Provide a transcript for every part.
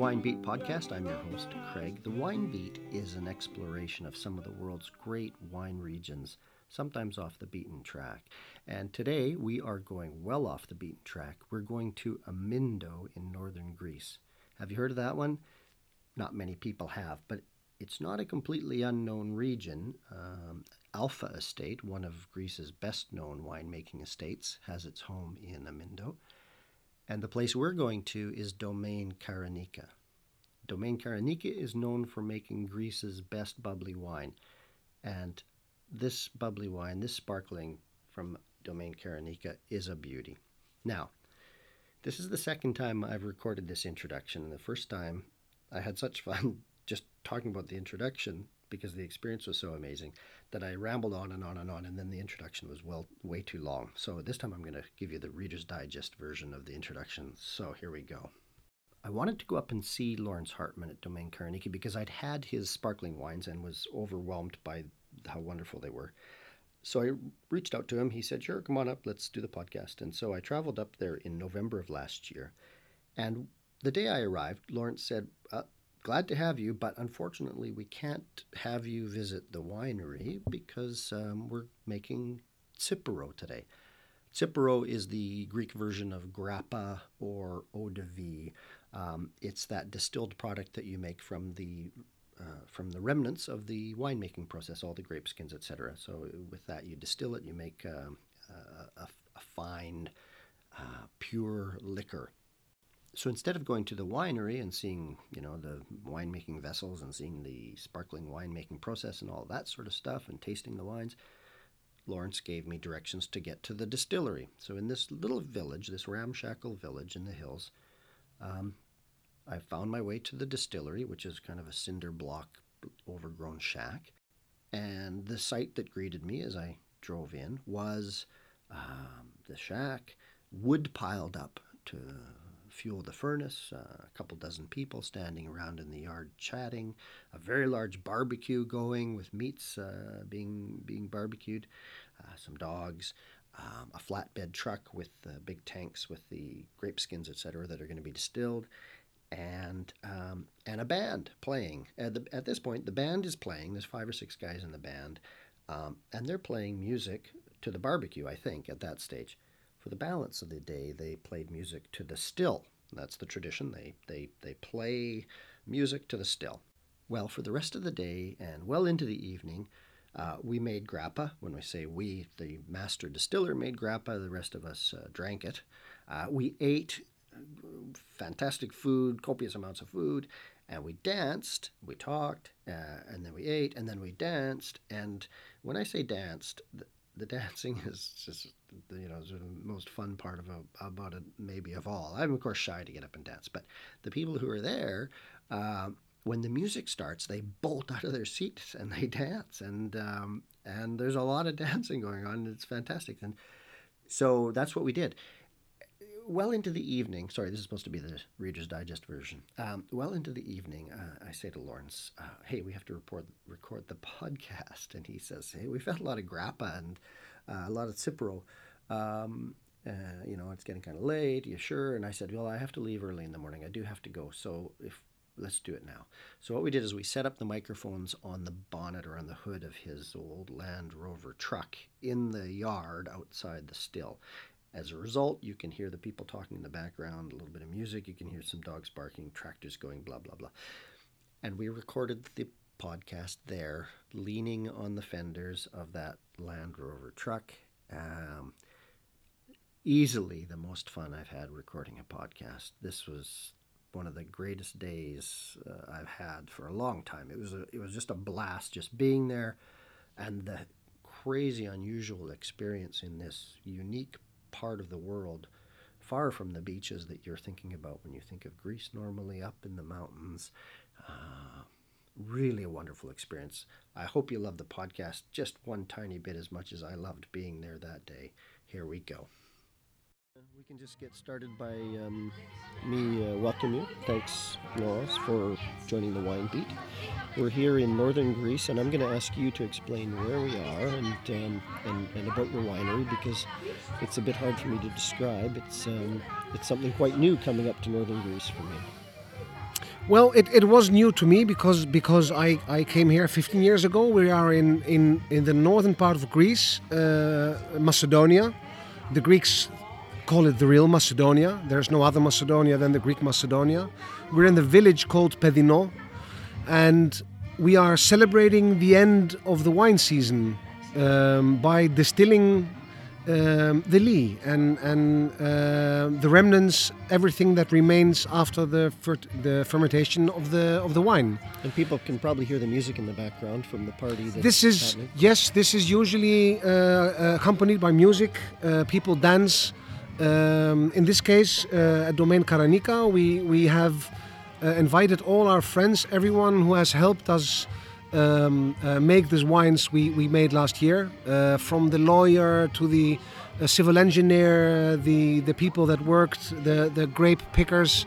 Wine Beat podcast. I'm your host, Craig. The Wine Beat is an exploration of some of the world's great wine regions, sometimes off the beaten track. And today we are going well off the beaten track. We're going to Amyndeo in northern Greece. Have you heard of that one? Not many people have, but it's not a completely unknown region. Um, Alpha Estate, one of Greece's best known winemaking estates, has its home in Amyndeo. And the place we're going to is Domaine Karanika. Domaine Karanika is known for making Greece's best bubbly wine. And this bubbly wine, this sparkling from Domaine Karanika, is a beauty. Now, this is the second time I've recorded this introduction. And the first time I had such fun just talking about the introduction because the experience was so amazing that I rambled on and on and on, and then the introduction was well way too long. So this time I'm going to give you the Reader's Digest version of the introduction. So here we go. I wanted to go up and see Laurens Hartman at Domaine Karanika because I'd had his sparkling wines and was overwhelmed by how wonderful they were. So I reached out to him. He said, Sure, come on up, let's do the podcast. And so I traveled up there in November of last year. And the day I arrived, Laurens said, glad to have you, but unfortunately, we can't have you visit the winery because um, we're making Tsiporo today. Tsiporo is the Greek version of grappa or eau de vie. Um, it's that distilled product that you make from the uh, from the remnants of the winemaking process, all the grape skins, etc. So with that, you distill it, you make um, a, a, a, fine, uh, pure liquor so instead of going to the winery and seeing, you know, the winemaking vessels and seeing the sparkling winemaking process and all that sort of stuff and tasting the wines, Laurens gave me directions to get to the distillery. So in this little village, this ramshackle village in the hills, um, I found my way to the distillery, which is kind of a cinder block overgrown shack. And the sight that greeted me as I drove in was um, the shack, wood piled up to fuel the furnace, uh, a couple dozen people standing around in the yard chatting, a very large barbecue going with meats uh, being being barbecued, uh, some dogs, um, a flatbed truck with big tanks with the grape skins, etc., that are going to be distilled, and um, and a band playing. At, the, at this point, the band is playing. There's five or six guys in the band, um, and they're playing music to the barbecue. I think at that stage. For the balance of the day, they played music to the still. That's the tradition. They, they, they play music to the still. Well, for the rest of the day and well into the evening, uh, we made grappa. When we say we, the master distiller made grappa, the rest of us uh, drank it. Uh, we ate fantastic food, copious amounts of food, and we danced, we talked, uh, and then we ate, and then we danced. And when I say danced, the dancing is just you know the most fun part of a, about it maybe of all. I'm of course shy to get up and dance, but the people who are there, uh, when the music starts, they bolt out of their seats and they dance, and um, and there's a lot of dancing going on. It's fantastic, and so that's what we did. Well into the evening, sorry, this is supposed to be the Reader's Digest version. Um, well into the evening, uh, I say to Laurens, uh, "Hey, we have to report, record the podcast," and he says, "Hey, we've had a lot of grappa and uh, a lot of Tsiporo. Um, uh, you know, it's getting kind of late. You sure?" And I said, "Well, I have to leave early in the morning. I do have to go. So if let's do it now." So what we did is we set up the microphones on the bonnet or on the hood of his old Land Rover truck in the yard outside the still. As a result, you can hear the people talking in the background, a little bit of music, you can hear some dogs barking, tractors going, blah, blah, blah. And we recorded the podcast there, leaning on the fenders of that Land Rover truck. Um, easily the most fun I've had recording a podcast. This was one of the greatest days uh, I've had for a long time. It was a, it was just a blast just being there and the crazy unusual experience in this unique part of the world far from the beaches that you're thinking about when you think of Greece normally up in the mountains. Uh, really a wonderful experience. I hope you love the podcast just one tiny bit as much as I loved being there that day. Here we go. We can just get started by um, me uh, welcome you. Thanks, Laurens, for joining the Wine Beat. We're here in northern Greece, and I'm going to ask you to explain where we are and, um, and, and about your winery because it's a bit hard for me to describe. It's um, it's something quite new coming up to northern Greece for me. Well, it, it was new to me because because I, I came here 15 years ago. We are in, in, in the northern part of Greece, uh, Macedonia. The Greeks call it the real Macedonia. There's no other Macedonia than the Greek Macedonia. We're in the village called Pedino, and we are celebrating the end of the wine season um, by distilling um, the lee and and uh, the remnants, everything that remains after the fer- the fermentation of the of the wine. And people can probably hear the music in the background from the party. This is happening. yes, this is usually uh, accompanied by music. Uh, people dance. Um, in this case, uh, at Domaine Karanika, we we have uh, invited all our friends, everyone who has helped us um, uh, make these wines we, we made last year, uh, from the lawyer to the uh, civil engineer, the the people that worked, the the grape pickers,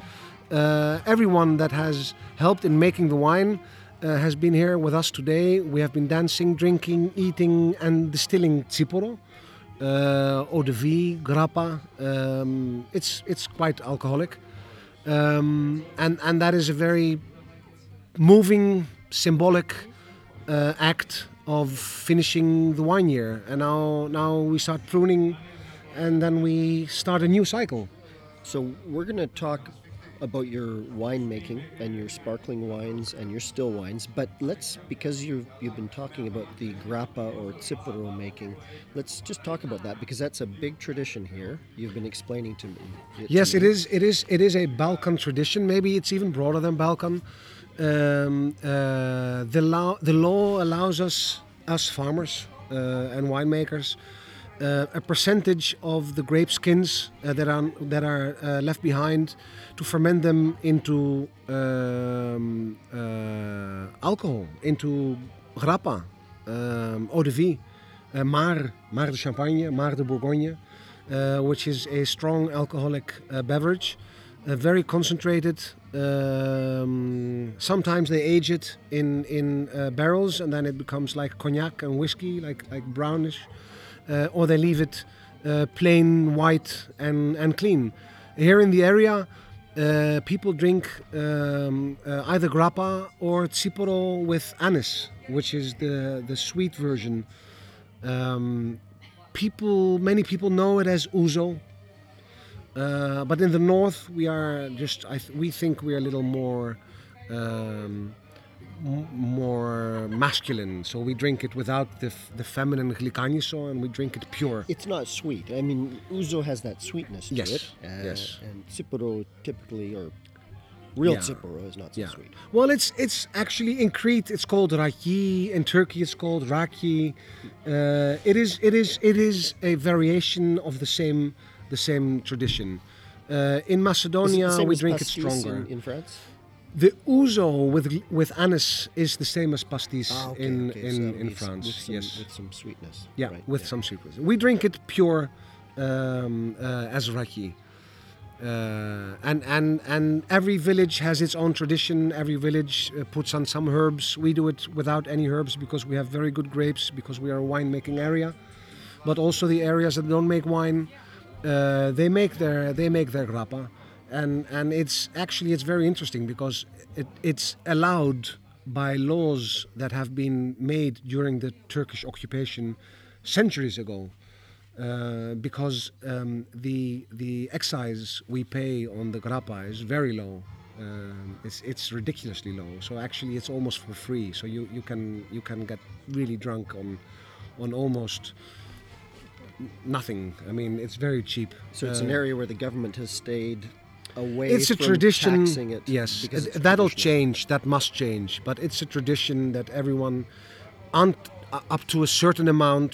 everyone that has helped in making the wine uh, has been here with us today. We have been dancing, drinking, eating, and distilling tsiporo, uh, eau de vie, grappa. Um, it's it's quite alcoholic, um, and and that is a very moving, symbolic uh, act of finishing the wine year. And now now we start pruning, and then we start a new cycle. So we're going to talk about your winemaking and your sparkling wines and your still wines. But let's, because you've you've been talking about the grappa or tsiporo making, let's just talk about that because that's a big tradition here. You've been explaining to me. to Yes, it me. is. It is. It is a Balkan tradition. Maybe it's even broader than Balkan. Um, uh, the law, the law allows us, us farmers uh, and winemakers, uh, a percentage of the grape skins uh, that are that are uh, left behind to ferment them into um, uh, alcohol, into grappa, um, eau de vie, marc, marc de champagne, marc de bourgogne which is a strong alcoholic beverage, very concentrated. Um, sometimes they age it in in uh, barrels, and then it becomes like cognac and whiskey, like like brownish, uh, or they leave it uh, plain white and and clean. Here in the area. Uh, people drink um, uh, either grappa or tsiporo with anise, which is the, the sweet version. Um, people many people know it as ouzo uh, but in the north we are just I th- we think we're a little more um, more masculine so we drink it without the, f- the feminine glykaniso and we drink it pure It's not sweet. I mean, ouzo has that sweetness to Yes, it. Uh, yes. And tsiporo typically, or real Yeah. is not so yeah sweet. well it's it's actually in crete it's called raki in turkey it's called raki uh, it is it is it is a variation of the same the same tradition uh, in macedonia we drink it stronger in, in France. The ouzo with with anise is the same as pastis Ah, okay, in okay, in, so in France. with some, yes, with some sweetness. yeah, right, with some sweetness. We drink it pure um, uh, as raki. Uh, and and and every village has its own tradition. Every village uh, puts on some herbs. We do it without any herbs because we have very good grapes because we are a winemaking area. But also the areas that don't make wine, uh, they make their they make their grappa, and and it's actually it's very interesting because it, it's allowed by laws that have been made during the Turkish occupation centuries ago. Uh, because um, the the excise we pay on the grappa is very low. Um, it's it's ridiculously low. So actually, it's almost for free. So you, you can you can get really drunk on on almost nothing. I mean, it's very cheap. So it's an Uh, area where the government has stayed away it's a from tradition. taxing it. yes, because it's that'll change. That must change. But it's a tradition that everyone, un- uh, up to a certain amount,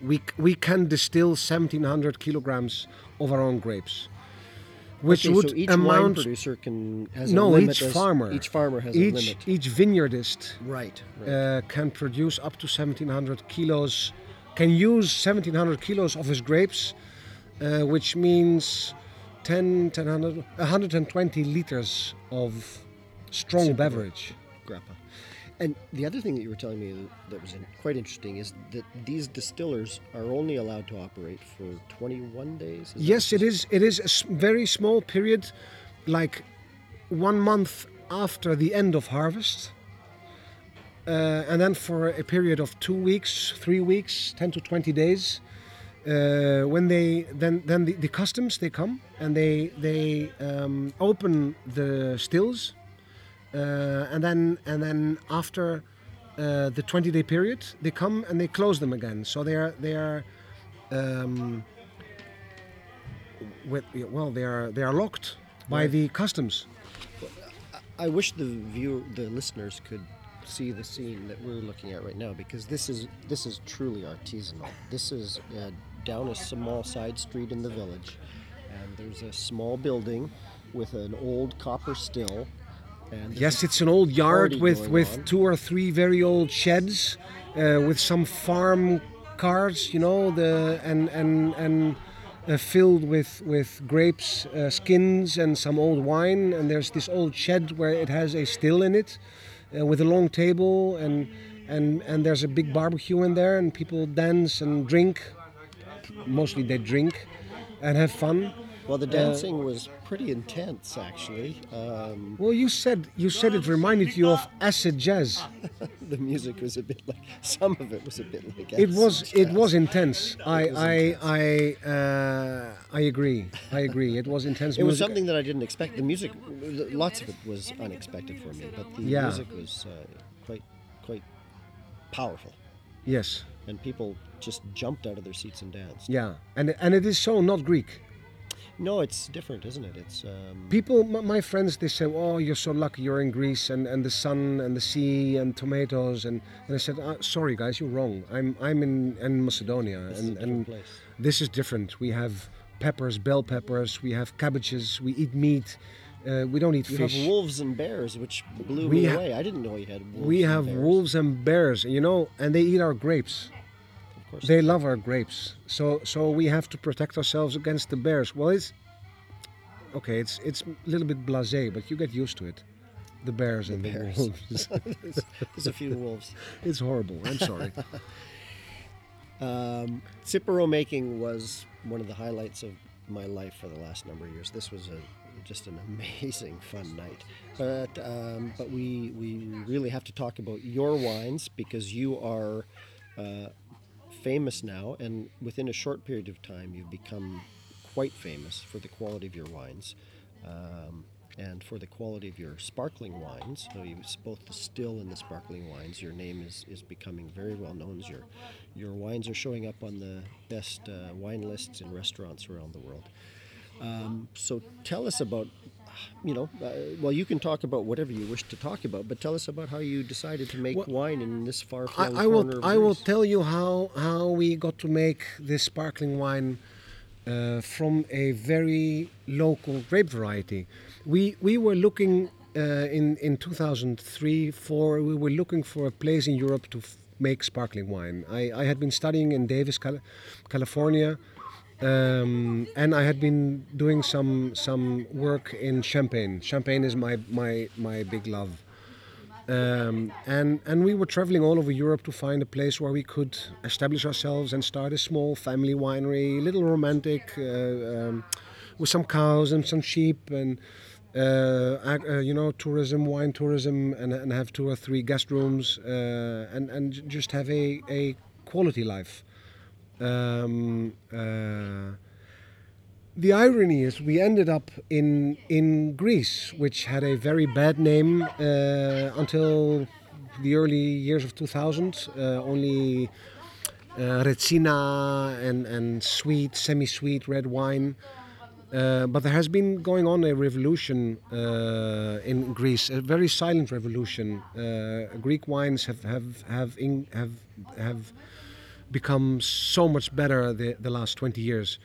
we we can distill 1,700 kilograms of our own grapes, which Okay, would so each amount. wine producer can has a no, limit each as- farmer. Each farmer has each a limit. each vineyardist Right. right. uh, can produce up to 1,700 kilos, can use 1,700 kilos of his grapes, uh, which means 10, 100, 120 liters of strong Super. beverage. grappa. And the other thing that you were telling me that was quite interesting is that these distillers are only allowed to operate for 21 days. Is Yes, it is. It is a very small period, like one month after the end of harvest. Uh, and then for a period of two weeks, three weeks, 10 to 20 days, uh, when they then then the, the customs they come and they they um, open the stills, uh, and then and then after uh, the 20 day period they come and they close them again. So they are they are um, with, well they are they are locked by Right. the customs. I wish the viewer, the listeners, could see the scene that we're looking at right now because this is this is truly artisanal. This is uh, down a small side street in the village, and there's a small building with an old copper still. And Yes, it's an old yard with with on. two or three very old sheds, uh, with some farm cars, you know, the and and and uh, filled with with grapes uh, skins and some old wine. And there's this old shed where it has a still in it, uh, with a long table and and and there's a big barbecue in there, and people dance and drink. Mostly they drink, and have fun. Well, the dancing was pretty intense actually. Um, Well, you said you said it reminded you of acid jazz. the music was a bit like some of it was a bit like acid It was acid it jazz. was intense. I was I intense. I uh, I agree. I agree. It was intense. It was something that I didn't expect. The music, lots of it was unexpected for me, but the Yeah. music was uh, quite, quite powerful, Yes. and people just jumped out of their seats and danced. Yeah. And and it is so not Greek. No, it's different, isn't it? It's um, People, my, my friends, they say, "Oh, you're so lucky. You're in Greece, and, and the sun, and the sea, and tomatoes." And, and I said, uh, "Sorry, guys, you're wrong. I'm I'm in, in Macedonia, This and different and place. this is different. We have peppers, bell peppers. We have cabbages. We eat meat. Uh, we don't eat you fish. We have wolves and bears, which blew We me ha- away. I didn't know you had wolves. we have wolves and bears, you know, and they eat our grapes. Course, They love our grapes, so so we have to protect ourselves against the bears. Well, it's okay. It's it's a little bit blasé, but you get used to it. The bears and the wolves. there's, there's a few wolves. it's horrible. I'm sorry. Um, Tsiporo making was one of the highlights of my life for the last number of years. This was a just an amazing fun night. But um, but we we really have to talk about your wines because you are uh, famous now, and within a short period of time, you've become quite famous for the quality of your wines. Um, and for the quality of your sparkling wines, so you both the still and the sparkling wines, your name is, is becoming very well known. Your your wines are showing up on the best uh, wine lists in restaurants around the world. Um, so tell us about, you know, uh, well, you can talk about whatever you wish to talk about, but tell us about how you decided to make Well, wine in this far-flung I corner will I will tell you how how we got to make this sparkling wine uh, from a very local grape variety. We we were looking uh, in in 2003 4 we were looking for a place in Europe to f- make sparkling wine. I, I had been studying in Davis, Cal- California. Um, and I had been doing some some work in Champagne. Champagne is my my my big love um, and and we were traveling all over Europe to find a place where we could establish ourselves and start a small family winery, a little romantic, uh, um, with some cows and some sheep and uh, uh, you know tourism, wine tourism, and, and have two or three guest rooms uh, and and just have a a quality life. Um, uh, the irony is we ended up in in Greece, which had a very bad name uh, until the early years of 2000. Uh, only uh, Retsina and, and sweet, semi-sweet red wine. Uh, but there has been going on a revolution uh, in Greece, a very silent revolution. Uh, Greek wines have have have in, have have become so much better the, the last 20 years,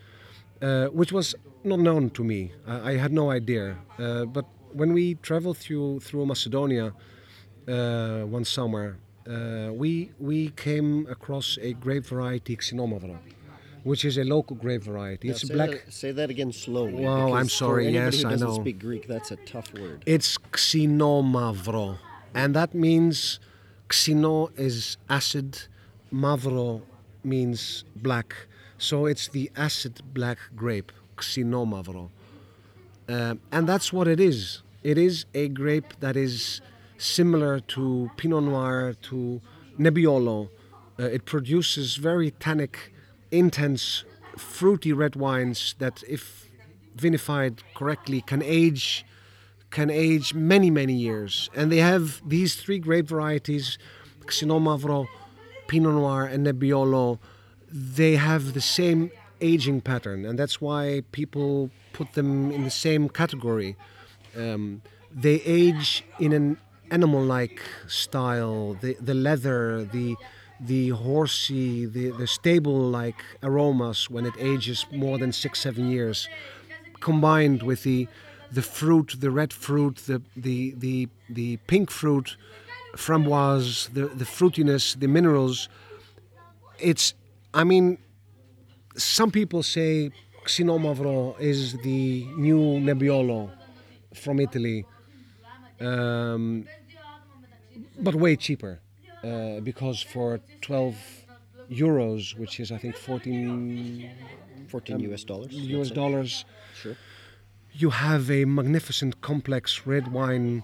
uh, which was not known to me. I, I had no idea. Uh, but when we traveled through through Macedonia uh, one summer, uh, we we came across a grape variety Xinomavro, which is a local grape variety. Now, It's say black. That, say that again slowly. Wow, I'm sorry, yes, who I doesn't know. speak Greek, that's a tough word. It's Xinomavro, and that means Xino is acid, Mavro means black, so it's the acid black grape, Xinomavro, Um and that's what it is. It is a grape that is similar to Pinot Noir, to Nebbiolo. Uh, it produces very tannic, intense, fruity red wines that, if vinified correctly, can age can age many many years. And they have these three grape varieties, Xinomavro, Pinot Noir, and Nebbiolo. They have the same aging pattern, and that's why people put them in the same category. Um, they age in an animal-like style. The the leather, the the horsey, the, the stable-like aromas when it ages more than six seven years, combined with the the fruit, the red fruit, the the the, the pink fruit, framboise, the, the fruitiness, the minerals. It's, I mean, some people say Xinomavro is the new Nebbiolo from Italy, um, but way cheaper uh, because for 12 euros, which is I think 14 14 US dollars. US dollars, Sure. you have a magnificent complex red wine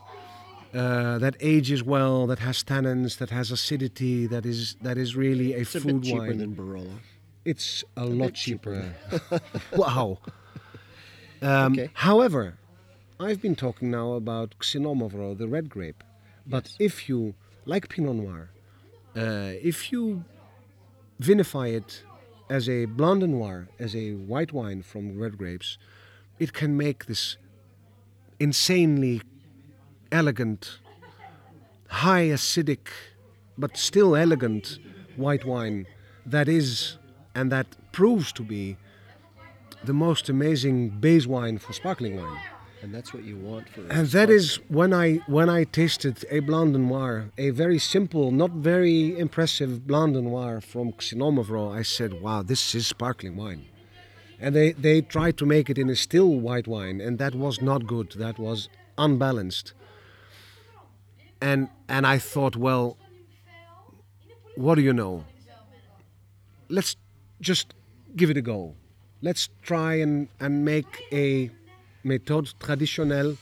uh, that ages well, that has tannins, that has acidity, that is that is really a It's a food bit cheaper wine. than Barolo. it's a, lot cheaper. cheaper. wow. Um, Okay. However, I've been talking now about Xinomavro, the red grape. But Yes. if you like Pinot Noir, uh, if you vinify it as a Blanc de Noir, as a white wine from red grapes, it can make this insanely elegant, high acidic, but still elegant white wine that is and that proves to be the most amazing base wine for sparkling wine. And that's what you want for And that is when I when I tasted a Blanc de Noir, a very simple, not very impressive Blanc de Noir from Xinomavro, I said, "Wow, this is sparkling wine." And they they tried to make it in a still white wine, and that was not good. That was unbalanced. And and I thought, well, what do you know? Let's just give it a go. Let's try and, and make a méthode traditionnelle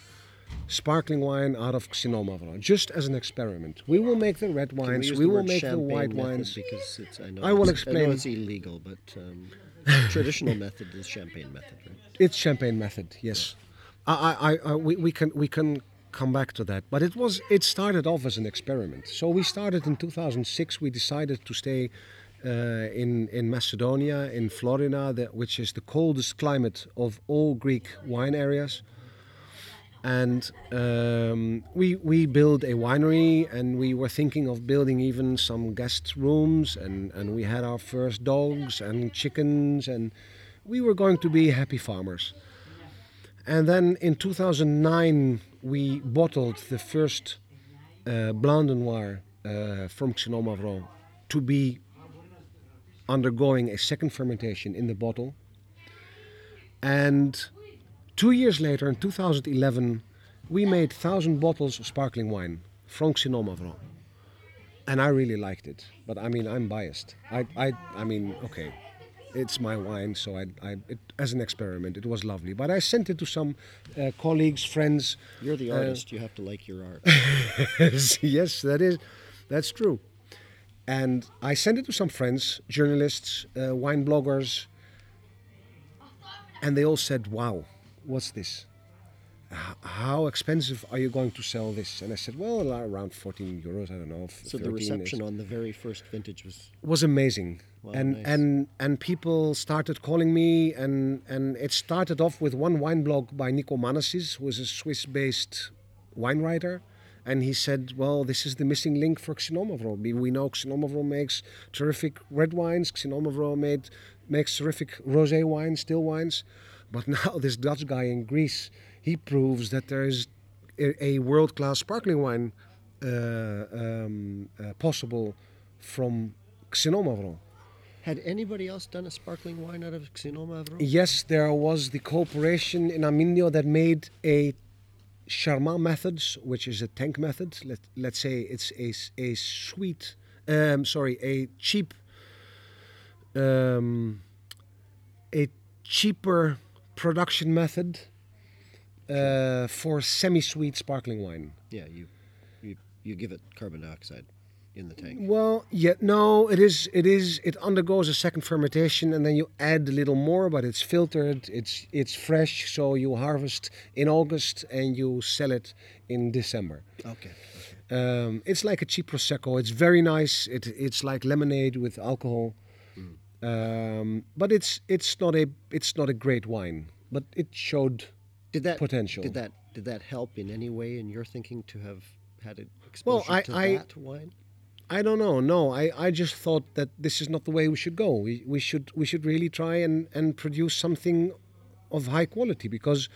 sparkling wine out of Xinomavro, just as an experiment. We will make the red we, wines, use we will make the white wines. because it's, I know I will it's, I know explain. it's illegal, but um, traditional method is champagne method, right? It's champagne method, yes. I, I, I, I, we, we can we can come back to that, but it was it started off as an experiment. So we started in 2006. We decided to stay uh, in in Macedonia, in Florina, which is the coldest climate of all Greek wine areas. And um, we we built a winery, and we were thinking of building even some guest rooms, and, and we had our first dogs and chickens, and we were going to be happy farmers. And then in 2009, we bottled the first uh, Blanc de Noir uh, from Xinomavro to be undergoing a second fermentation in the bottle. And two years later, in 2011, we made 1,000 bottles of sparkling wine from Xinomavro. And I really liked it. But I mean, I'm biased. I, I, I mean, okay, it's my wine, so I, I it, as an experiment, it was lovely. But I sent it to some uh, colleagues, friends. You're the Uh, artist. you have to like your art. yes, that is, that's true. And I sent it to some friends, journalists, uh, wine bloggers, and they all said, "Wow, what's this? How expensive are you going to sell this?" And I said, "Well, around 14 euros. I don't know." So the 13 is- reception on the very first vintage was was amazing. Wow, and nice. and and people started calling me and and it started off with one wine blog by Nico Manessis, who is a Swiss-based wine writer. And he said, "Well, this is the missing link for Xinomavro. We know Xinomavro makes terrific red wines. Xinomavro made makes terrific rosé wines, still wines, but now this Dutch guy in Greece, he proves that there is a, a world-class sparkling wine uh, um, uh, possible from Xinomavro. Had anybody else done a sparkling wine out of Xinomavro? Yes, there was the corporation in Amyndeo that made a Charmat methods, which is a tank method. Let, let's say it's a, a sweet, um, sorry, a cheap, um, a cheaper production method uh, for semi-sweet sparkling wine. Yeah, you, you you give it carbon dioxide in the tank. Well, yeah, no, it is. It is. It undergoes a second fermentation, and then you add a little more, but it's filtered. It's it's fresh, so you harvest in August and you sell it in December. Okay. Um, it's like a cheap prosecco. It's very nice. It it's like lemonade with alcohol, um, but it's it's not a it's not a great wine. But it showed Did that Potential. Did that did that help in any way in your thinking to have had an Well, exposure I- to I- that wine? I don't know. No, I, I just thought that this is not the way we should go. We, we should we should really try and, and produce something of high quality because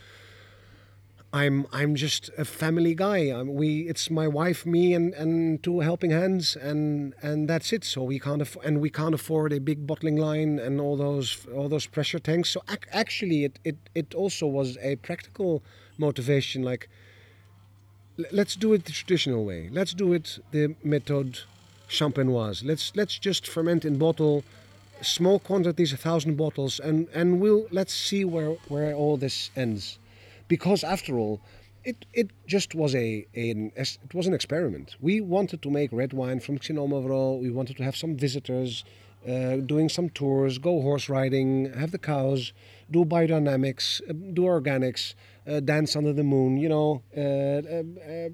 I'm I'm just a family guy. I'm, we it's my wife, me, and, and two helping hands, and and that's it. So we can't aff- and we can't afford a big bottling line and all those all those pressure tanks. So ac- actually, it, it it also was a practical motivation. Like let's do it the traditional way. Let's do it the method champenoise. Let's let's just ferment in bottle, small quantities, a thousand bottles, and and we'll let's see where where all this ends, because after all, it it just was a, an it was an experiment. We wanted to make red wine from Xinomavro. We wanted to have some visitors. Uh, doing some tours, go horse riding, have the cows, do biodynamics, uh, do organics, uh, dance under the moon, you know, uh, uh, uh,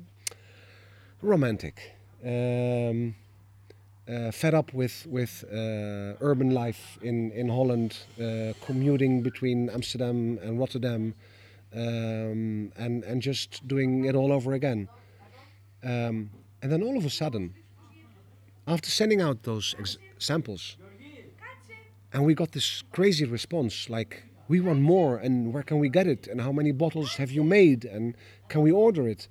romantic. Um, uh, fed up with with uh, urban life in in Holland, uh, commuting between Amsterdam and Rotterdam, um, and and just doing it all over again. Um, and then all of a sudden, after sending out those ex- samples, and we got this crazy response like, "We want more, and where can we get it? And how many bottles have you made? And can we order it?"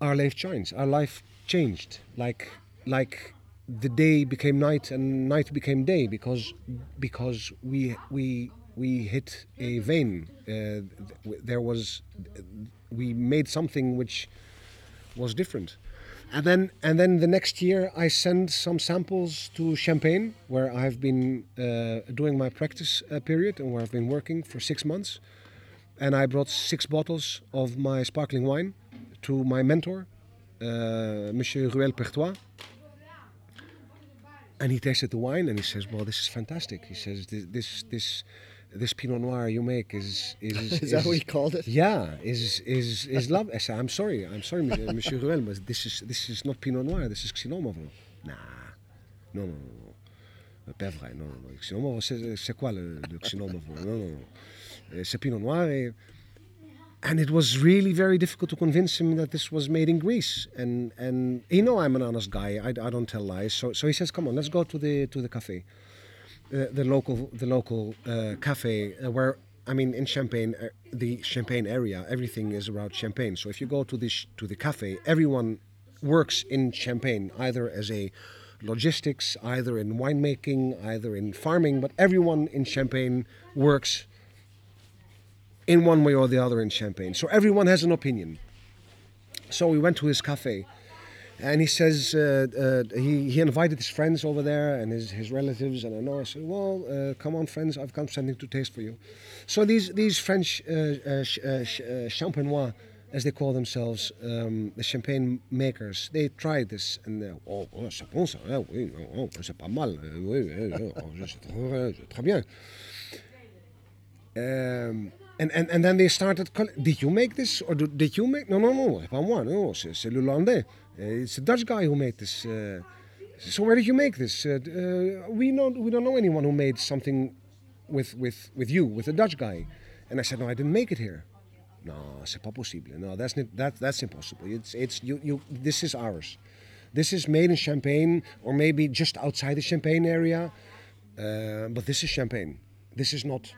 our life changed. Our life changed. Like like the day became night and night became day because because we we we hit a vein. Uh, there was we made something which was different. And then and then the next year I sent some samples to Champagne where I've been uh, doing my practice uh, period and where I've been working for six months and I brought six bottles of my sparkling wine to my mentor, Euh, Monsieur Ruel Pertois. And he tasted the wine and he says, "Well, this is fantastic." He says, "This this this, this Pinot Noir you make is is Is that what he called it? yeah, is is is love." I said, "I'm sorry, I'm sorry, Monsieur, Monsieur Ruel, but this is this is not Pinot Noir. This is Xinomavro." Nah, no, no, non. Euh, Pas vrai, non, non, non. C'est quoi le, le Non, non, non. Euh, C'est Pinot Noir et and it was really very difficult to convince him that this was made in Greece. And and you know I'm an honest guy. I, I don't tell lies. So so he says, "Come on, let's go to the to the cafe, uh, the local the local uh, cafe uh, where." I mean, in Champagne, uh, the Champagne area, everything is about Champagne. So if you go to the sh- to the cafe, everyone works in Champagne, either as a logistics, either in winemaking, either in farming. But everyone in Champagne works in one way or the other in Champagne. So everyone has an opinion. So we went to his cafe, and he says uh, uh, he, he invited his friends over there and his, his relatives. And I know I said, well, uh, come on, friends, I've got something to taste for you. So these these French uh, uh, uh, champenois, as they call themselves, um, the champagne makers, they tried this and they, oh, oh, bon ça, oui, oh, oh, c'est pas mal, eh, oui, eh, oh, c'est très bien. Um, and, and, and then they started calling, did you make this or do, did you make no no no pas moi no c'est, le Uh, it's a Dutch guy who made this uh, so where did you make this? Uh, uh, we we don't know anyone who made something with with with you with a Dutch guy. And I said no I didn't make it here. No c'est pas possible. No that's that that's impossible. It's it's you you this is ours. This is made in Champagne or maybe just outside the Champagne area. Uh, but this is Champagne. This is not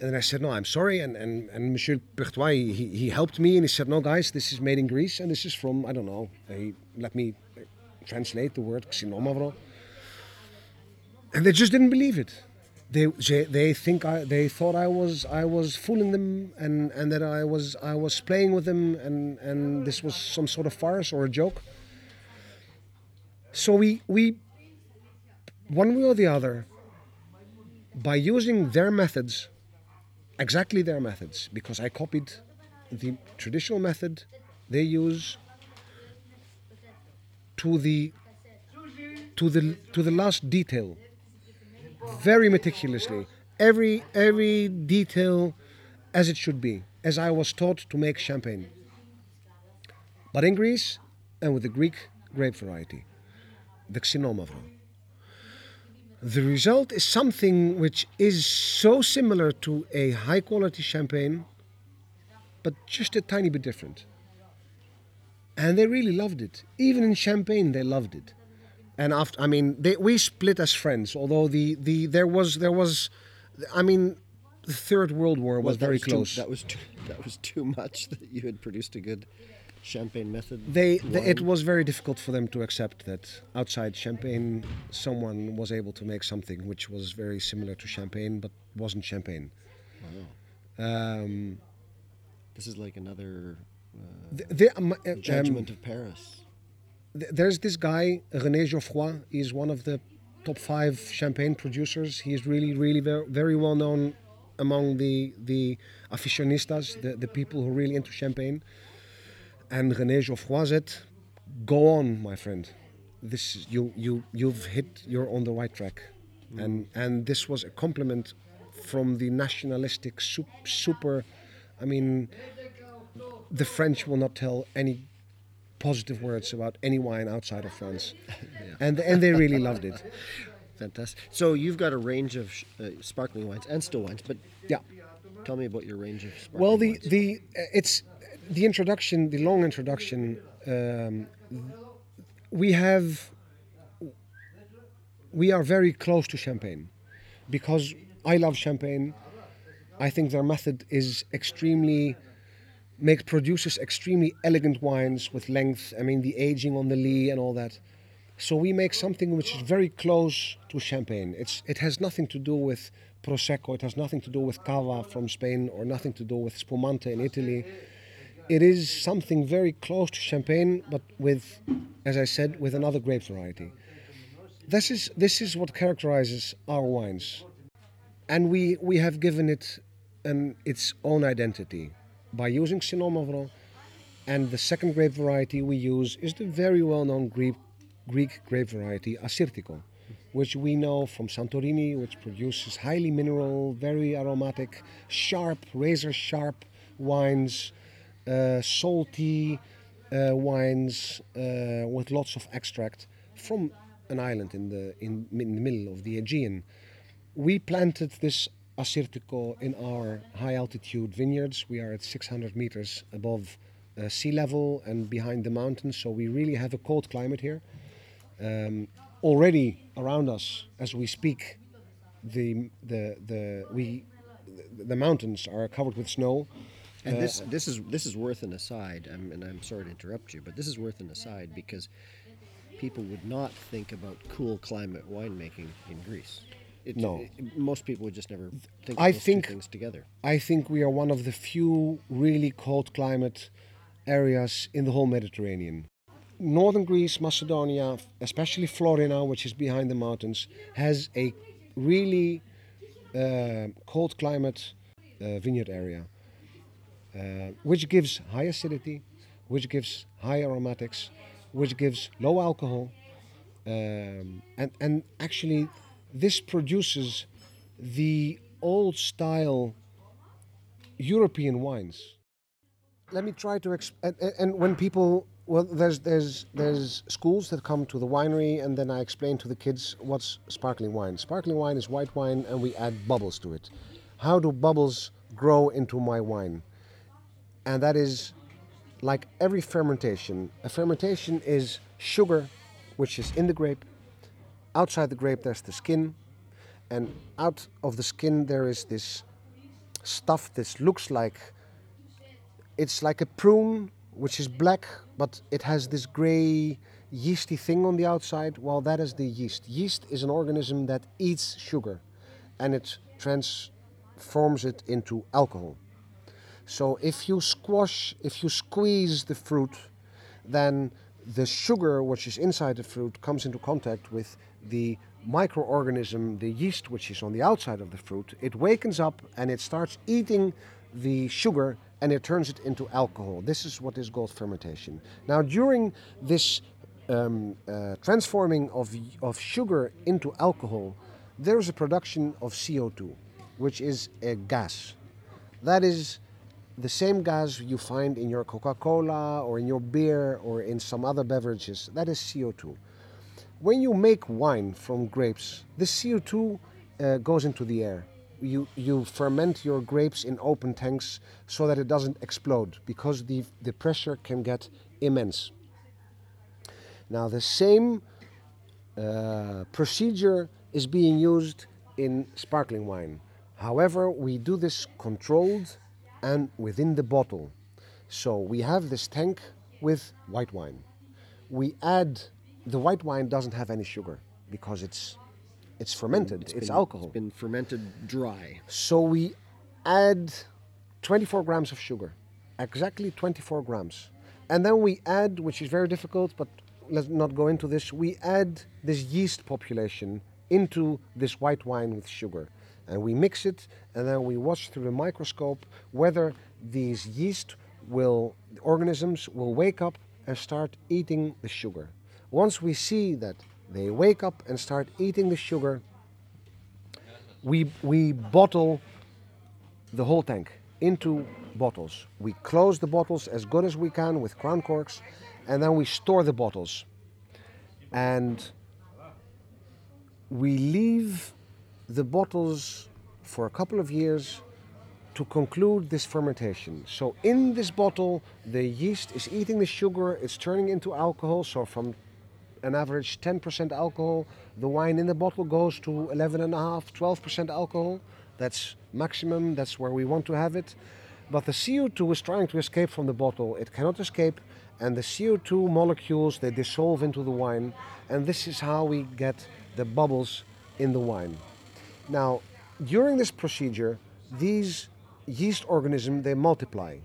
and I said, no, I'm sorry. And, and, and Monsieur Pertois, he, he helped me and he said, no, guys, this is made in Greece and this is from, I don't know, he let me uh, translate the word Xinomavro. And they just didn't believe it. They, they, they think I, they thought I was, I was fooling them and, and that I was, I was playing with them and, and this was some sort of farce or a joke. So we, we, one way or the other, by using their methods, exactly their methods because I copied the traditional method they use to the to the to the last detail. Very meticulously. Every every detail as it should be as I was taught to make champagne. But in Greece and with the Greek grape variety the Xinomavro the result is something which is so similar to a high quality champagne, but just a tiny bit different. And they really loved it. Even in Champagne, they loved it. And after, I mean, they, we split as friends. Although the, the there was there was, I mean, the Third World War was Well, very too- close. that was too, that was too much that you had produced a good champagne method. they, they it was very difficult for them to accept that outside champagne someone was able to make something which was very similar to champagne but wasn't champagne. Um, This is like another uh, the, the, um, uh, um, judgment of Paris. th- there's this guy René Geoffroy. He's one of the top five champagne producers. He's really really very, very well known among the the aficionistas the, the people who are really into champagne and René Geoffroy said go on my friend. This you you you've hit you're on the right track. And and this was a compliment from the nationalistic super i mean the french will not tell any positive words about any wine outside of france. And and they really loved it. Fantastic. So you've got a range of sh- uh, sparkling wines and still wines, but yeah. tell me about your range of sparkling Well, the wines. the uh, it's the introduction, the long introduction. Um, we have we are very close to champagne because I love champagne. I think their method is extremely make produces extremely elegant wines with length. I mean, the aging on the lee and all that. So we make something which is very close to champagne. It's it has nothing to do with prosecco. It has nothing to do with cava from Spain or nothing to do with spumante in Italy. It is something very close to champagne, but with, as I said, with another grape variety. This is this is what characterizes our wines, and we we have given it an its own identity by using Xinomavro and the second grape variety we use is the very well-known Greek, Greek grape variety Assyrtiko, which we know from Santorini, which produces highly mineral, very aromatic, sharp, razor sharp wines, salty uh, wines uh, with lots of extract from an island in the in, in the middle of the Aegean. We planted this Assyrtiko in our high altitude vineyards. We are at 600 meters above uh, sea level and behind the mountains, so we really have a cold climate here. Um, already around us, as we speak, the the the we the mountains are covered with snow. And this this is this is worth an aside. I'm, and I'm sorry to interrupt you, but this is worth an aside because people would not think about cool climate winemaking in Greece. It, No. it- most people would just never think I think- two things together. I think we are one of the few really cold climate areas in the whole Mediterranean. Northern Greece, Macedonia, especially Florina, which is behind the mountains, has a really uh, cold climate uh, vineyard area, uh, which gives high acidity, which gives high aromatics, which gives low alcohol, um, and and actually, this produces the old style European wines. Let me try to exp- and, and- and when people well there's there's there's schools that come to the winery and then I explain to the kids what's sparkling wine. Sparkling wine is white wine and we add bubbles to it. How do bubbles grow into my wine? And that is like every fermentation. A fermentation is sugar which is in the grape. Outside the grape there's the skin and out of the skin there is this stuff that looks like it's like a prune which is black but it has this gray yeasty thing on the outside well that is the yeast yeast is an organism that eats sugar and it transforms it into alcohol so if you squash if you squeeze the fruit then the sugar which is inside the fruit comes into contact with the microorganism, the yeast which is on the outside of the fruit. It wakens up and it starts eating the sugar and it turns it into alcohol. This is what is called fermentation. Now, during this um, uh, transforming of, of sugar into alcohol, there is a production of CO2, which is a gas. That is the same gas you find in your Coca Cola or in your beer or in some other beverages. That is CO2. When you make wine from grapes, the CO2 uh, goes into the air. You, you ferment your grapes in open tanks so that it doesn't explode because the, the pressure can get immense. Now, the same uh, procedure is being used in sparkling wine. However, we do this controlled and within the bottle. So we have this tank with white wine. We add the white wine doesn't have any sugar because it's it's fermented. It's, been, alcohol. It's been fermented dry. So we add 24 grams of sugar, exactly 24 grams, and then we add, which is very difficult, but let's not go into this. We add this yeast population into this white wine with sugar and we mix it and then we watch through the microscope whether these yeast will organisms will wake up and start eating the sugar. Once we see that they wake up and start eating the sugar we we bottle the whole tank into bottles. We close the bottles as good as we can with crown corks and then we store the bottles. And we leave the bottles for a couple of years to conclude this fermentation. So in this bottle, the yeast is eating the sugar, it's turning into alcohol. So from an average 10% alcohol, the wine in the bottle goes to 11.5, 12% alcohol. That's maximum, that's where we want to have it. But the CO2 is trying to escape from the bottle. It cannot escape, and the CO2 molecules they dissolve into the wine, and this is how we get the bubbles in the wine. Now, during this procedure, these yeast organisms they multiply.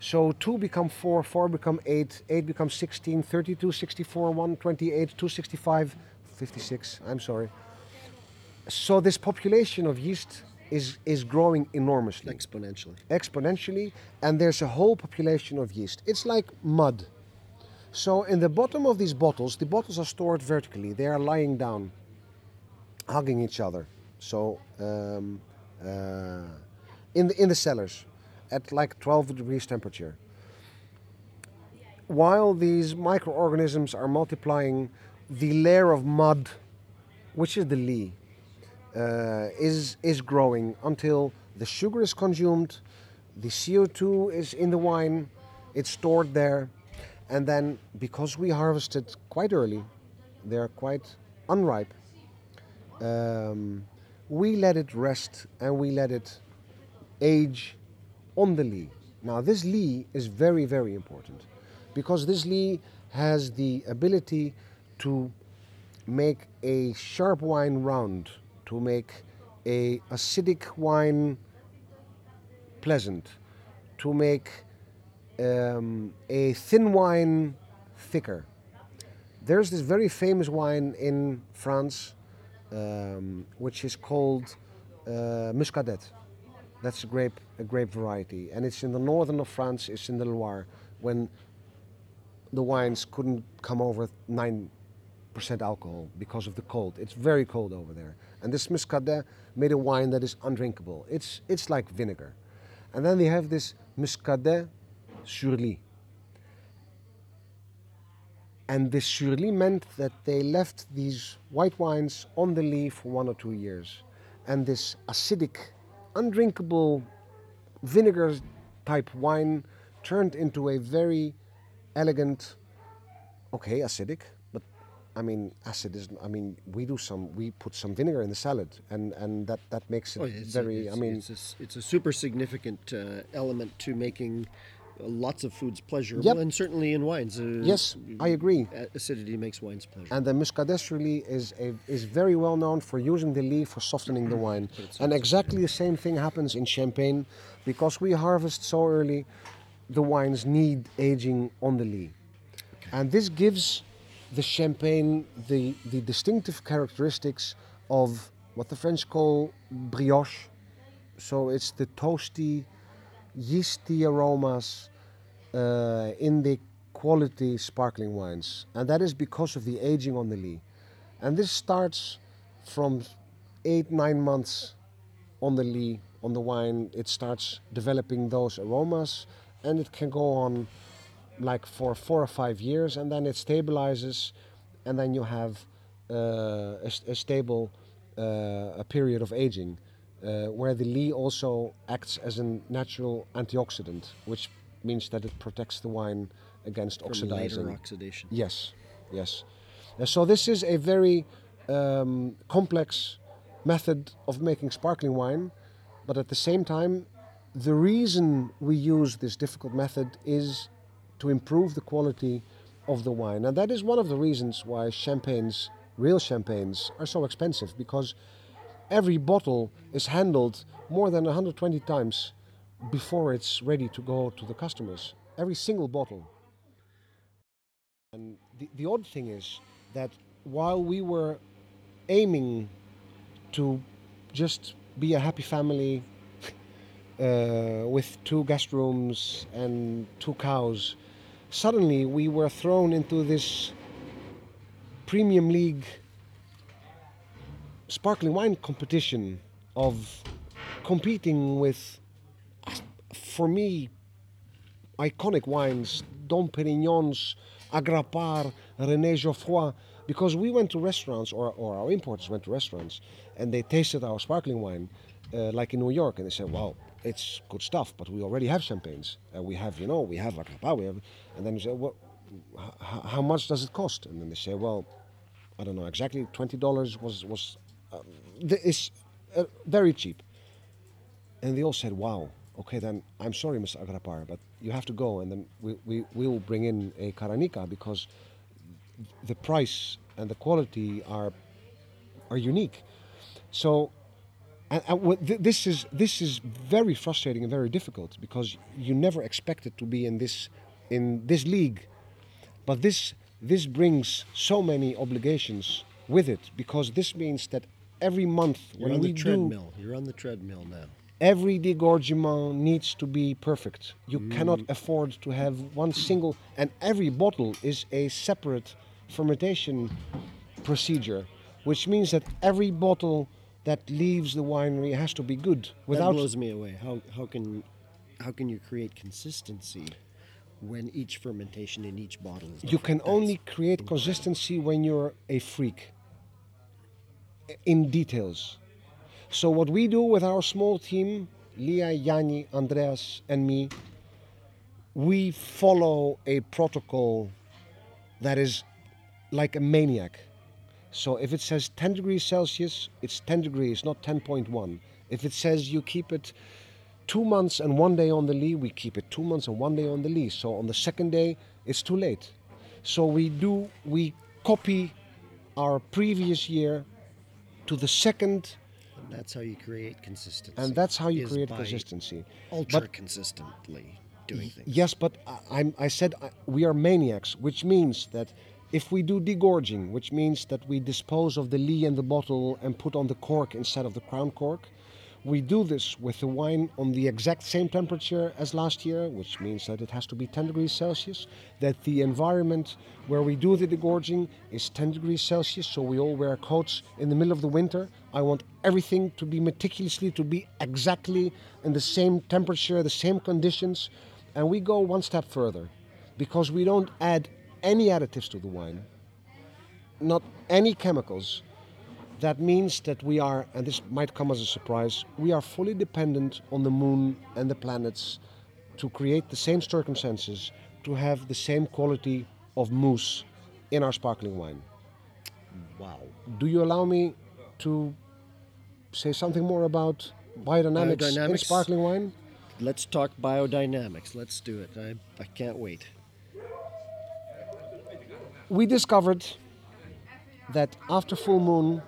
So 2 become 4, 4 become 8, 8 becomes 16, 32, 64, 128, 265, 56, I'm sorry. So this population of yeast is, is growing enormously. Exponentially. Exponentially, and there's a whole population of yeast. It's like mud. So in the bottom of these bottles, the bottles are stored vertically. They are lying down, hugging each other. So um, uh, in the in the cellars, at like 12 degrees temperature. While these microorganisms are multiplying, the layer of mud, which is the lees, uh, is is growing until the sugar is consumed, the CO2 is in the wine, it's stored there, and then because we harvested quite early, they're quite unripe. Um, we let it rest and we let it age on the lees. Now, this lees is very, very important because this lees has the ability to make a sharp wine round, to make a acidic wine pleasant, to make um, a thin wine thicker. There's this very famous wine in France um, which is called uh, Muscadet. That's a grape, a grape variety, and it's in the northern of France. It's in the Loire, when the wines couldn't come over nine percent alcohol because of the cold. It's very cold over there, and this Muscadet made a wine that is undrinkable. It's it's like vinegar, and then they have this Muscadet sur lie. And this sur lie meant that they left these white wines on the leaf for one or two years. And this acidic, undrinkable vinegar type wine turned into a very elegant, okay, acidic, but I mean, acid is, I mean, we do some, we put some vinegar in the salad and, and that, that makes it Oh, very, I mean, it's a, it's a super significant uh, element to making lots of foods pleasurable, Yep. and certainly in wines. Uh, yes, I agree. Acidity makes wines pleasurable. And the Muscadet really is a, is very well known for using the leaf for softening the wine. And exactly the same thing happens in Champagne, because we harvest so early. The wines need aging on the lees. And this gives the champagne the, the distinctive characteristics of what the French call brioche. So it's the toasty, yeasty aromas uh, in the quality sparkling wines. And that is because of the aging on the Lee. And this starts from eight, nine months on the Lee, on the wine. It starts developing those aromas and it can go on like for four or five years and then it stabilizes and then you have uh, a, a, stable uh, a period of aging where the Lee also acts as a natural antioxidant which means that it protects the wine against From oxidizing. later oxidation. Yes, yes. Uh, so this is a very um, complex method of making sparkling wine, but at the same time, the reason we use this difficult method is to improve the quality of the wine. And that is one of the reasons why champagnes, real champagnes, are so expensive because every bottle is handled more than 120 times before it's ready to go to the customers. Every single bottle. And the, the odd thing is that while we were aiming to just be a happy family uh, with two guest rooms and two cows, suddenly we were thrown into this premium league sparkling wine competition of competing with, for me, iconic wines, Dom Perignons, Agrapart, René Geoffroy, because we went to restaurants, or, or our importers went to restaurants, and they tasted our sparkling wine, uh, like in New York, and they said, wow, it's good stuff, but we already have champagnes. Uh, we have, you know, we have Agrapart, we have, and then you say, well, h- how much does it cost? And then they say, well, I don't know exactly. Twenty dollars was was it's uh, very cheap. And they all said, "Wow, okay, then I'm sorry, Mr. Agrapart, but you have to go, and then we we will bring in a Karanika because the price and the quality are are unique." So. And, and th- this is this is very frustrating and very difficult because you never expected to be in this in this league, but this this brings so many obligations with it because this means that every month You're when on we the do treadmill. You're on the treadmill now. every degorgement needs to be perfect. You mm. cannot afford to have one single, and every bottle is a separate fermentation procedure, which means that every bottle that leaves the winery has to be good. Without that blows me away. How how can how can you create consistency when each fermentation in each bottle is you can different? only create consistency when you're a freak in details. So what we do with our small team, Lia, Yanni, Andreas, and me, we follow a protocol that is like a maniac. So if it says 10 degrees Celsius, it's 10 degrees, not 10.1. If it says you keep it two months and one day on the lee, we keep it two months and one day on the lee. So on the second day, it's too late. So we do, we copy our previous year to the second, And that's how you create consistency. and that's how you create consistency. Ultra consistently doing things. Yes, but I, I'm, I said uh, we are maniacs, which means that if we do degorging, which means that we dispose of the lee and the bottle and put on the cork instead of the crown cork, we do this with the wine on the exact same temperature as last year, which means that it has to be 10 degrees Celsius, that the environment where we do the degorging is 10 degrees Celsius, so we all wear coats in the middle of the winter. I want everything to be meticulously, to be exactly in the same temperature, the same conditions, and we go one step further because we don't add any additives to the wine, not any chemicals. That means that we are, and this might come as a surprise, we are fully dependent on the moon and the planets to create the same circumstances to have the same quality of mousse in our sparkling wine. Wow. Do you allow me to say something more about biodynamics, in sparkling wine? Let's talk biodynamics. Let's do it. I, I can't wait. we discovered that after full moon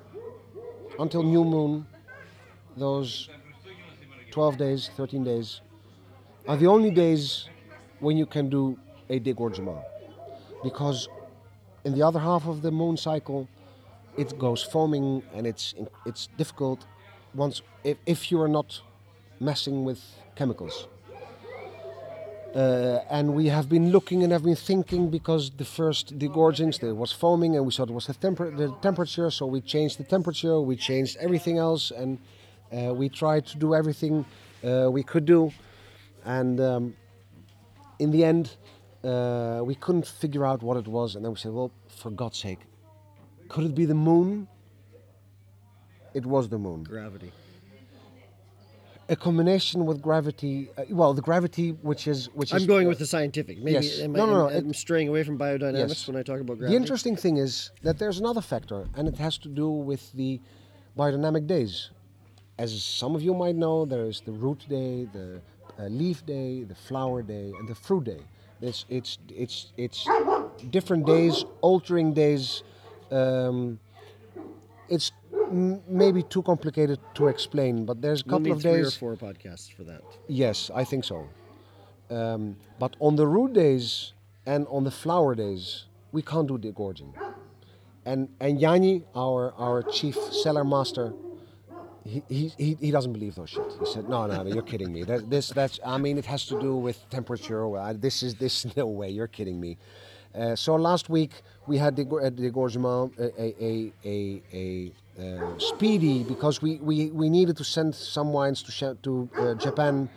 until new moon, those 12 days, 13 days, are the only days when you can do a degorgement. because in the other half of the moon cycle, it goes foaming and it's it's difficult once if, if you are not messing with chemicals. Uh, and we have been looking and have been thinking because the first degorgings there was foaming and we thought it was the, temper- the temperature. So we changed the temperature we changed everything else and uh, we tried to do everything uh, we could do. And um, in the end uh, we couldn't figure out what it was. And then we said well for god's sake could it be the moon? It was the moon. Gravity. A combination with gravity uh, well the gravity which is which is I'm going with the scientific. Maybe Yes. am No, I, no, no, I'm, I'm straying away from biodynamics Yes. when I talk about gravity. The interesting thing is that there's another factor, and it has to do with the biodynamic days. As some of you might know, there is the root day, the uh, leaf day, the flower day, and the fruit day. It's it's it's it's different days, altering days. Um, it's maybe too complicated to explain, but there's a we'll couple need of three or days. four podcasts for that. Yes, I think so. Um, but on the root days and on the flower days, we can't do the gorging. And and Yanni, our our chief cellar master, he, he, he, he doesn't believe those shit. He said, no, no, no, you're kidding me. That, this that's I mean, it has to do with temperature. Well, I- This is this no way. You're kidding me. Uh, so last week we had the degorgement a a a, a, a uh, speedy because we, we, we needed to send some wines to to uh, Japan,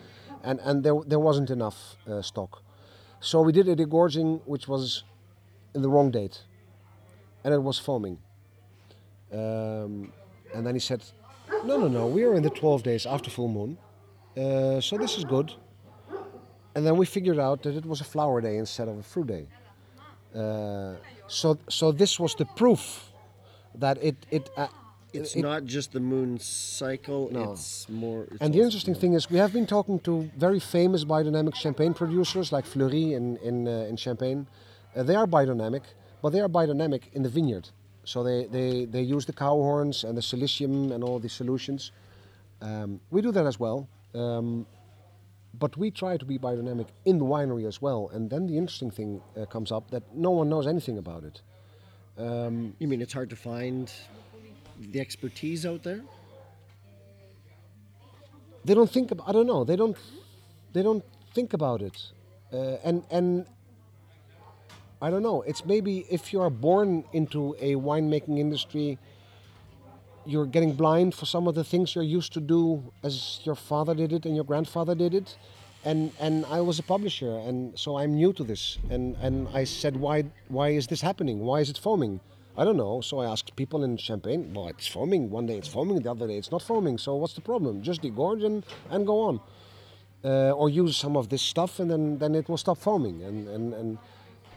and and there there wasn't enough uh, stock, so we did a degorging which was in the wrong date, and it was foaming. Um, and then he said, "No, no, no, we are in the 12 days after full moon, uh, so this is good." And then we figured out that it was a flower day instead of a fruit day. Uh, so so this was the proof that it it. Uh, It's it- not just the moon cycle. No. It's more. It's and the interesting thing is, we have been talking to very famous biodynamic champagne producers like Fleury in in, uh, in Champagne. Uh, they are biodynamic, but they are biodynamic in the vineyard. So they, they, they use the cow horns and the silicium and all these solutions. Um, we do that as well. Um, but we try to be biodynamic in the winery as well. And then the interesting thing uh, comes up that no one knows anything about it. Um, You mean it's hard to find the expertise out there? they don't think about, I don't know they don't they don't think about it uh, and and I don't know it's maybe if you are born into a winemaking industry you're getting blind for some of the things you're used to do as your father did it and your grandfather did it. And and I was a publisher and so I'm new to this. And and I said why why is this happening? Why is it foaming? I don't know. So I asked people in Champagne well it's foaming. One day it's foaming the other day it's not foaming. So what's the problem? Just degorge and, and go on. Uh, or use some of this stuff and then then it will stop foaming. And and, and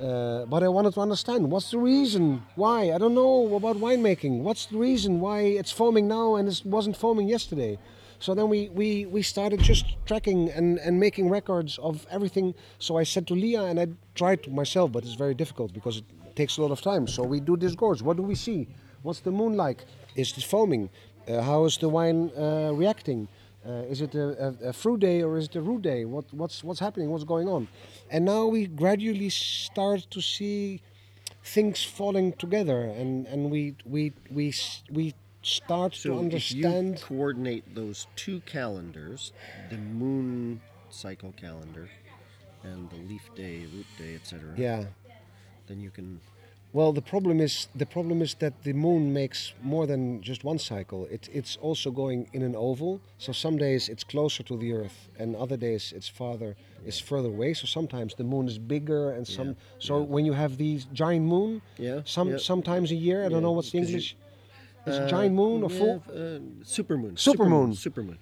uh, but I wanted to understand what's the reason why? I don't know about winemaking. What's the reason why it's foaming now and it wasn't foaming yesterday? So then we, we, we started just tracking and, and making records of everything. So I said to Leah and I tried myself but it's very difficult because it takes a lot of time. So we do this gorge what do we see? What's the moon like? Is it foaming? Uh, how is the wine uh, reacting? Uh, is it a, a, a fruit day or is it a root day? What, what's, what's happening? What's going on? And now we gradually start to see things falling together, and, and we, we, we, we start to So if understand. you coordinate those two calendars, the moon cycle calendar and the leaf day, root day, etc., Yeah. then you can. Well, the problem is the problem is that the moon makes more than just one cycle. It, it's also going in an oval. So some days it's closer to the Earth, and other days it's farther, it's further away. So sometimes the moon is bigger, and some. So when you have these giant moon, Yeah, some sometimes a year. I don't know what's the English. Is it Uh, giant moon or full? Uh, supermoon. Supermoon. Supermoon.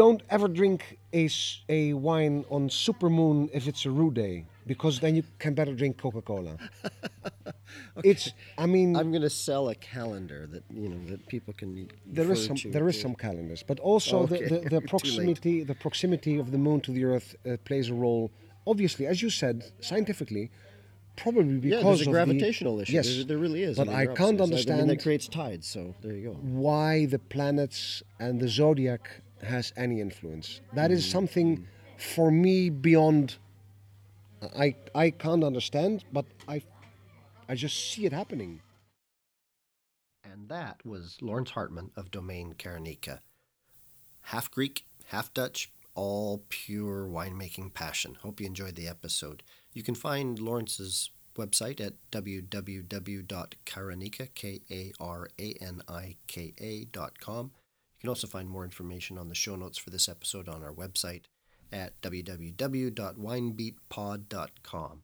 Don't ever drink a, a wine on supermoon if it's a root day, because then you can better drink Coca-Cola. It's. I mean, I'm going to sell a calendar that you know that people can. There is some to. there is some calendars, but also Okay, the, the, the proximity the proximity of the moon to the Earth uh, plays a role. Obviously, as you said, scientifically, probably Yeah, because there's a gravitational the, issue. Yes, there, there really is. But I can't absolutely- I mean, understand that creates tides. So there you go. why the planets and the zodiac has any influence. That is Mm, something for me beyond I I can't understand, but I I just see it happening. And that was Laurens Hartman of Domaine Karanika. Half Greek, half Dutch, all pure winemaking passion. Hope you enjoyed the episode. You can find Laurens's website at www.karanika, K-A-R-A-N-I-K-A dot com. You can also find more information on the show notes for this episode on our website at www.winebeatpod.com.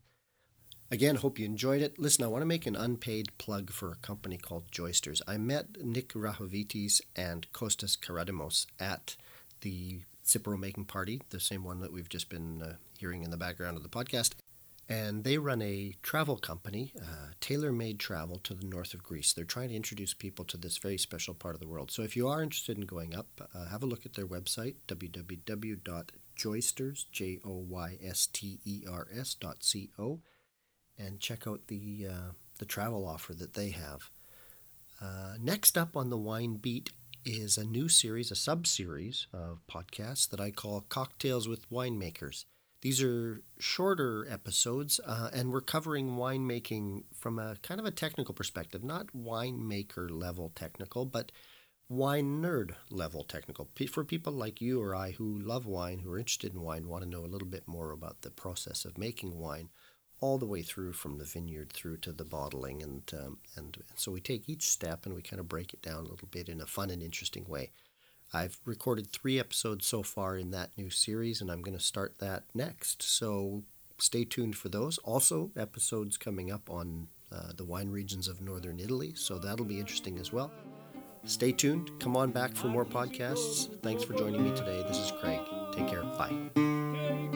Again, hope you enjoyed it. Listen, I want to make an unpaid plug for a company called Joysters. I met Nick Rahovitis and Kostas Karadimos at the Tsiporo making party, the same one that we've just been uh, hearing in the background of the podcast. And they run a travel company, uh, tailor made travel to the north of Greece. They're trying to introduce people to this very special part of the world. So if you are interested in going up, uh, have a look at their website, www.joysters, J O Y S T E R S dot C O and check out the uh, the travel offer that they have. Uh, next up on the Wine Beat is a new series, a sub series of podcasts that I call Cocktails with Winemakers. These are shorter episodes, uh, and we're covering winemaking from a kind of a technical perspective, not winemaker level technical, but wine nerd level technical. For people like you or I who love wine, who are interested in wine, want to know a little bit more about the process of making wine all the way through from the vineyard through to the bottling and um, and so we take each step and we kind of break it down a little bit in a fun and interesting way. I've recorded three episodes so far in that new series, and I'm going to start that next. So stay tuned for those. Also, episodes coming up on uh, the wine regions of northern Italy, so that'll be interesting as well. Stay tuned. Come on back for more podcasts. Thanks for joining me today. This is Craig. Take care. Bye.